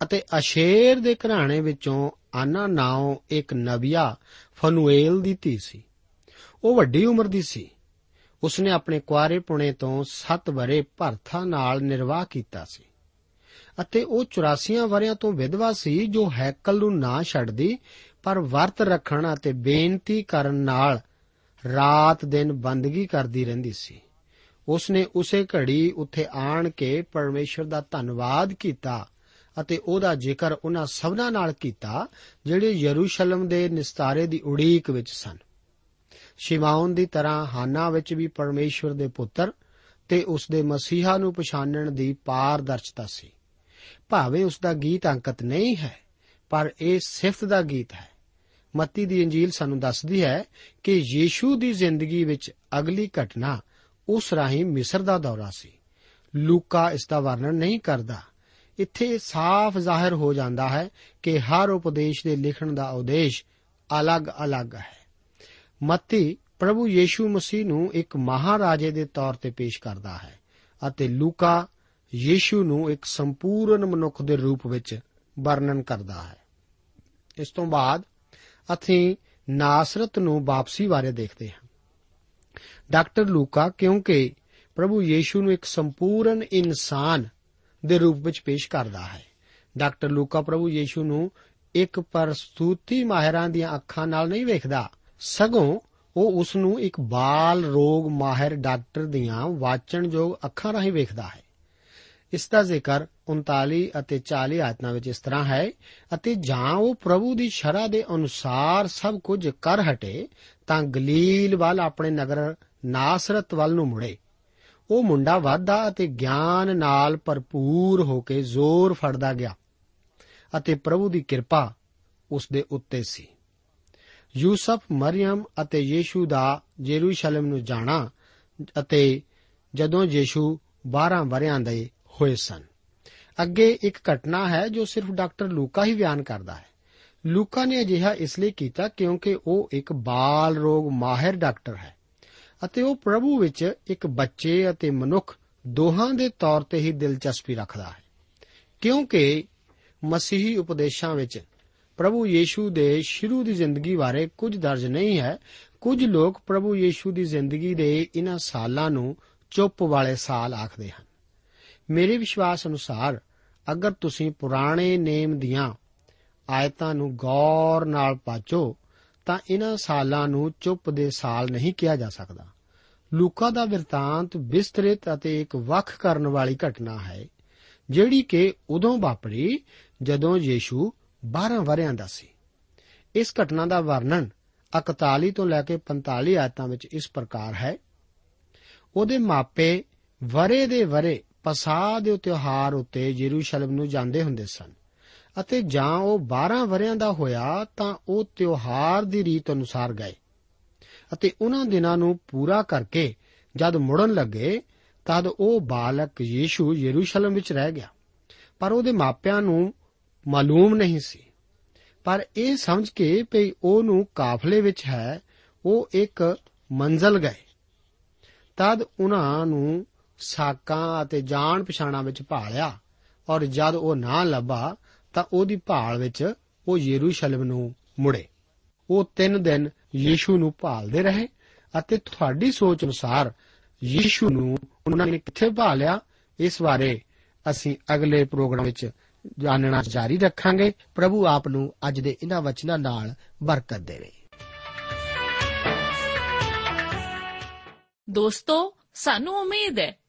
ਅਤੇ ਅਸ਼ੇਰ ਦੇ ਘਰਾਣੇ ਵਿੱਚੋਂ ਆਨਾ ਨਾਉ ਇੱਕ ਨਬੀਆ ਫਨੂਏਲ ਦੀ ਧੀ ਸੀ। ਉਹ ਵੱਡੀ ਉਮਰ ਦੀ ਸੀ। ਉਸਨੇ ਆਪਣੇ ਕੁਆਰੇ ਪੁਣੇ ਤੋਂ 7 ਬਰੇ ਭਰਥਾ ਨਾਲ ਨਿਰਵਾਹ ਕੀਤਾ ਸੀ। ਅਤੇ ਉਹ 84 ਵਰਿਆਂ ਤੋਂ ਵਿਧਵਾ ਸੀ ਜੋ ਹੈਕਲ ਨੂੰ ਨਾ ਛੱਡਦੀ, ਪਰ ਵਰਤ ਰੱਖਣ ਅਤੇ ਬੇਨਤੀ ਕਰਨ ਨਾਲ ਰਾਤ ਦਿਨ ਬੰਦਗੀ ਕਰਦੀ ਰਹਿੰਦੀ ਸੀ। ਉਸਨੇ ਉਸੇ ਘੜੀ ਉੱਥੇ ਆਣ ਕੇ ਪਰਮੇਸ਼ਰ ਦਾ ਧੰਨਵਾਦ ਕੀਤਾ ਅਤੇ ਉਹਦਾ ਜ਼ਿਕਰ ਉਹਨਾਂ ਸਭਨਾਂ ਨਾਲ ਕੀਤਾ, ਜਿਹੜੇ ਯਰੂਸ਼ਲਮ ਦੇ ਨਿਸਤਾਰੇ ਦੀ ਉਡੀਕ ਵਿੱਚ ਸਨ। ਸ਼ਿਮਾਉਨ ਦੀ ਤਰ੍ਹਾਂ ਹਾਨਾ ਵਿੱਚ ਵੀ ਪਰਮੇਸ਼ਵਰ ਦੇ ਪੁੱਤਰ ਤੇ ਉਸ ਦੇ ਮਸੀਹਾ ਨੂੰ ਪਛਾਣਨ ਦੀ ਪਾਰਦਰਸ਼ਤਾ ਸੀ। ਭਾਵੇਂ ਉਸ ਦਾ ਗੀਤ ਅੰਕਿਤ ਨਹੀਂ ਹੈ, ਪਰ ਇਹ ਸਿਫਤ ਦਾ ਗੀਤ ਹੈ। ਮੱਤੀ ਦੀ ਇੰਜੀਲ ਸਾਨੂੰ ਦੱਸਦੀ ਹੈ ਕਿ ਯੀਸ਼ੂ ਦੀ ਜ਼ਿੰਦਗੀ ਵਿੱਚ ਅਗਲੀ ਘਟਨਾ ਉਸ ਰਾਹੀਂ ਮਿਸਰ ਦਾ ਦੌਰਾ ਸੀ। ਲੂਕਾ ਇਸ ਦਾ ਵਰਣਨ ਨਹੀਂ ਕਰਦਾ। ਇੱਥੇ ਸਾਫ਼ ਜ਼ਾਹਿਰ ਹੋ ਜਾਂਦਾ ਹੈ ਕਿ ਹਰ ਉਪਦੇਸ਼ ਦੇ ਲਿਖਣ ਦਾ ਉਦੇਸ਼ ਅਲੱਗ-ਅਲੱਗ ਹੈ। ਮੱਤੀ ਪ੍ਰਭੂ ਯੀਸ਼ੂ ਮਸੀਹ ਨੂੰ ਇੱਕ ਮਹਾਰਾਜੇ ਦੇ ਤੌਰ ਤੇ ਪੇਸ਼ ਕਰਦਾ ਹੈ ਅਤੇ ਲੂਕਾ ਯੀਸ਼ੂ ਨੂੰ ਇੱਕ ਸੰਪੂਰਨ ਮਨੁੱਖ ਦੇ ਰੂਪ ਵਿੱਚ ਵਰਣਨ ਕਰਦਾ ਹੈ। ਇਸ ਤੋਂ ਬਾਅਦ ਅਸੀਂ ਨਾਸਰਤ ਨੂੰ ਵਾਪਸੀ ਬਾਰੇ ਦੇਖਦੇ ਹਾਂ। ਡਾਕਟਰ ਲੂਕਾ, ਕਿਉਂਕਿ ਪ੍ਰਭੂ ਯੀਸ਼ੂ ਨੂੰ ਇੱਕ ਸੰਪੂਰਨ ਇਨਸਾਨ ਦੇ ਰੂਪ ਵਿੱਚ ਪੇਸ਼ ਕਰਦਾ ਹੈ। ਡਾਕਟਰ ਲੂਕਾ, ਪ੍ਰਭੂ ਯੀਸ਼ੂ ਨੂੰ ਇੱਕ ਪ੍ਰਸਤੂਤੀ ਮਾਹਿਰਾਂ ਦੀਆਂ ਅੱਖਾਂ ਨਾਲ ਨਹੀਂ ਵੇਖਦਾ, ਸਗੋਂ ਉਹ ਉਸ ਨੂੰ ਇੱਕ ਬਾਲ ਰੋਗ ਮਾਹਿਰ ਡਾਕਟਰ ਦੀਆਂ ਵਾਚਣਯੋਗ ਅੱਖਾਂ ਰਾਹੀਂ ਵੇਖਦਾ ਹੈ। ਇਸ ਦਾ ਜ਼ਿਕਰ 39 ਅਤੇ 40 ਆਇਤਾਂ ਵਿੱਚ ਇਸ ਤਰ੍ਹਾਂ ਹੈ, ਅਤੇ ਜਾਂ ਉਹ ਪ੍ਰਭੂ ਦੀ ਸ਼ਰ੍ਹਾ ਦੇ ਅਨੁਸਾਰ ਸਭ ਕੁਝ ਕਰ ਹਟੇ, ਤਾਂ ਗਲੀਲ ਵੱਲ ਆਪਣੇ ਨਗਰ ਨਾਸਰਤ ਵੱਲ ਨੂੰ ਮੁੜੇ। ਉਹ ਮੁੰਡਾ ਵਾਧਾ ਅਤੇ ਗਿਆਨ ਨਾਲ ਭਰਪੂਰ ਹੋ ਕੇ ਜ਼ੋਰ ਫੜਦਾ ਗਿਆ ਅਤੇ ਪ੍ਰਭੂ ਦੀ ਕਿਰਪਾ ਉਸ ਦੇ ਉੱਤੇ ਸੀ। ਯੂਸਫ ਮਰੀਮ ਅਤੇ ਯੀਸ਼ੂ ਦਾ ਜੇਰੂਸ਼ਲਮ ਨੂੰ ਜਾਣਾ ਅਤੇ ਜਦੋਂ ਯੀਸ਼ੂ 12 ਵਰਿਆਂ ਦੇ ਹੋਏ ਸਨ। ਅੱਗੇ ਇੱਕ ਘਟਨਾ ਹੈ ਜੋ ਸਿਰਫ ਡਾਕਟਰ ਲੂਕਾ ਹੀ ਬਿਆਨ ਕਰਦਾ ਹੈ। ਲੂਕਾ ਨੇ ਅਜਿਹਾ ਇਸ ਲਈ ਕੀਤਾ ਕਿਉਂਕਿ ਉਹ ਇੱਕ ਬਾਲ ਰੋਗ ਮਾਹਿਰ ਡਾਕਟਰ ਹੈ ਅਤੇ ਉਹ ਪ੍ਰਭੂ ਵਿੱਚ ਇੱਕ ਬੱਚੇ ਅਤੇ ਮਨੁੱਖ ਦੋਹਾਂ ਦੇ ਤੌਰ ਤੇ ਹੀ ਦਿਲਚਸਪੀ ਰੱਖਦਾ ਹੈ। ਕਿਉਂਕਿ ਮਸੀਹੀ ਉਪਦੇਸ਼ਾਂ ਵਿੱਚ ਪ੍ਰਭੂ ਯੀਸ਼ੂ ਦੇ ਸ਼ੁਰੂ ਦੀ ਜ਼ਿੰਦਗੀ ਬਾਰੇ ਕੁਝ ਦਰਜ ਨਹੀਂ ਹੈ। ਕੁਝ ਲੋਕ ਪ੍ਰਭੂ ਯੀਸ਼ੂ ਦੀ ਜ਼ਿੰਦਗੀ ਦੇ ਇਹਨਾਂ ਸਾਲਾਂ ਨੂੰ ਚੁੱਪ ਵਾਲੇ ਸਾਲ ਆਖਦੇ ਹਨ। ਮੇਰੇ ਵਿਸ਼ਵਾਸ ਅਨੁਸਾਰ ਅਗਰ ਤੁਸੀਂ ਪੁਰਾਣੇ ਨੇਮ ਦੀਆਂ ਆਇਤਾਂ ਨੂੰ ਗੌਰ ਨਾਲ ਪਾਚੋ, ਤਾਂ ਇਹਨਾਂ ਸਾਲਾਂ ਨੂੰ ਚੁੱਪ ਦੇ ਸਾਲ ਨਹੀਂ ਕਿਹਾ ਜਾ ਸਕਦਾ। ਲੂਕਾ ਦਾ ਵਿਰਤਾਂਤ ਵਿਸਤ੍ਰਿਤ ਅਤੇ ਇੱਕ ਵੱਖ ਕਰਨ ਵਾਲੀ ਘਟਨਾ ਹੈ, ਜਿਹੜੀ ਕਿ ਉਦੋਂ ਵਾਪਰੀ ਜਦੋਂ ਯੀਸ਼ੂ 12 ਵਰਿਆਂ ਦਾ ਸੀ। ਇਸ ਘਟਨਾ ਦਾ ਵਰਣਨ 41 ਤੋਂ ਲੈ ਕੇ 45 ਆਇਤਾਂ ਵਿੱਚ ਇਸ ਪ੍ਰਕਾਰ ਹੈ। ਉਹਦੇ ਮਾਪੇ ਵਰੇ ਦੇ ਵਰੇ ਪਸਾਹ ਦੇ ਤਿਉਹਾਰ ਉੱਤੇ ਯਰੂਸ਼ਲਮ ਨੂੰ ਜਾਂਦੇ ਹੁੰਦੇ ਸਨ ਅਤੇ ਜਾਂ ਉਹ 12 ਵਰਿਆਂ ਦਾ ਹੋਇਆ ਤਾਂ ਉਹ ਤਿਉਹਾਰ ਦੀ ਰੀਤ ਅਨੁਸਾਰ ਗਏ ਅਤੇ ਉਹਨਾਂ ਦਿਨਾਂ ਨੂੰ ਪੂਰਾ ਕਰਕੇ ਜਦ ਮੁੜਨ ਲੱਗੇ ਤਦ ਉਹ ਬਾਲਕ ਯੀਸ਼ੂ ਯਰੂਸ਼ਲਮ ਵਿੱਚ ਰਹਿ ਗਿਆ। ਪਰ ਉਹਦੇ ਮਾਪਿਆਂ ਨੂੰ ਮਾਲੂਮ ਨਹੀਂ ਸੀ। ਪਰ ਇਹ ਸਮਝ ਕੇ ਭਈ ਉਹ ਨੂੰ ਕਾਫਲੇ ਵਿੱਚ ਹੈ, ਉਹ ਇੱਕ ਮੰਜ਼ਲ ਗਏ। ਤਦ ਉਹਨਾਂ ਨੂੰ ਸਾਕਾਂ ਅਤੇ ਜਾਣ ਪਛਾਣਾ ਵਿੱਚ ਭਾਲਿਆ ਔਰ ਜਦ ਉਹ ਨਾ ਲੱਭਾ ਤਾਂ ਉਹਦੀ ਭਾਲ ਵਿੱਚ ਉਹ ਯਰੂਸ਼ਲਮ ਨੂੰ ਮੁੜੇ। ਉਹ ਤਿੰਨ ਦਿਨ ਯੀਸ਼ੂ ਨੂੰ ਭਾਲਦੇ ਰਹੇ ਅਤੇ ਤੁਹਾਡੀ ਸੋਚ ਅਨੁਸਾਰ ਯੀਸ਼ੂ ਨੂੰ ਉਹਨਾਂ ਨੇ ਕਿੱਥੇ ਭਾਲਿਆ, ਇਸ ਬਾਰੇ ਅਸੀਂ ਅਗਲੇ ਪ੍ਰੋਗਰਾਮ ਵਿੱਚ ਜਾਣਨਾ ਜਾਰੀ ਰੱਖਾਂਗੇ। ਪ੍ਰਭੂ ਆਪ ਨੂੰ ਅੱਜ ਦੇ ਇਹਨਾਂ ਵਚਨਾਂ ਨਾਲ ਬਰਕਤ ਦੇਵੇ। ਦੋਸਤੋ, ਸਾਨੂੰ ਉਮੀਦ ਹੈ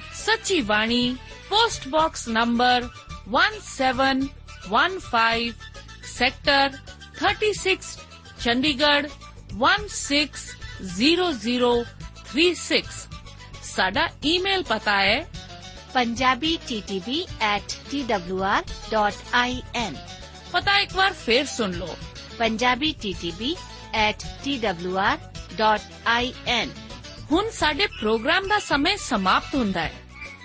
Sachi Bani post box number 1715 sector 36 Chandigarh 160036 ਸਾਡਾ ਈਮੇਲ ਪਤਾ ਹੈ punjabi ttb at twr dot in ਪਤਾ ਇੱਕ ਵਾਰ ਫੇਰ ਸੁਣ ਲਓ punjabi ttb at twr dot in ਹੁਣ ਸਾਡੇ ਪ੍ਰੋਗਰਾਮ ਦਾ ਸਮੇਂ ਸਮਾਪਤ ਹੁੰਦਾ ਹੈ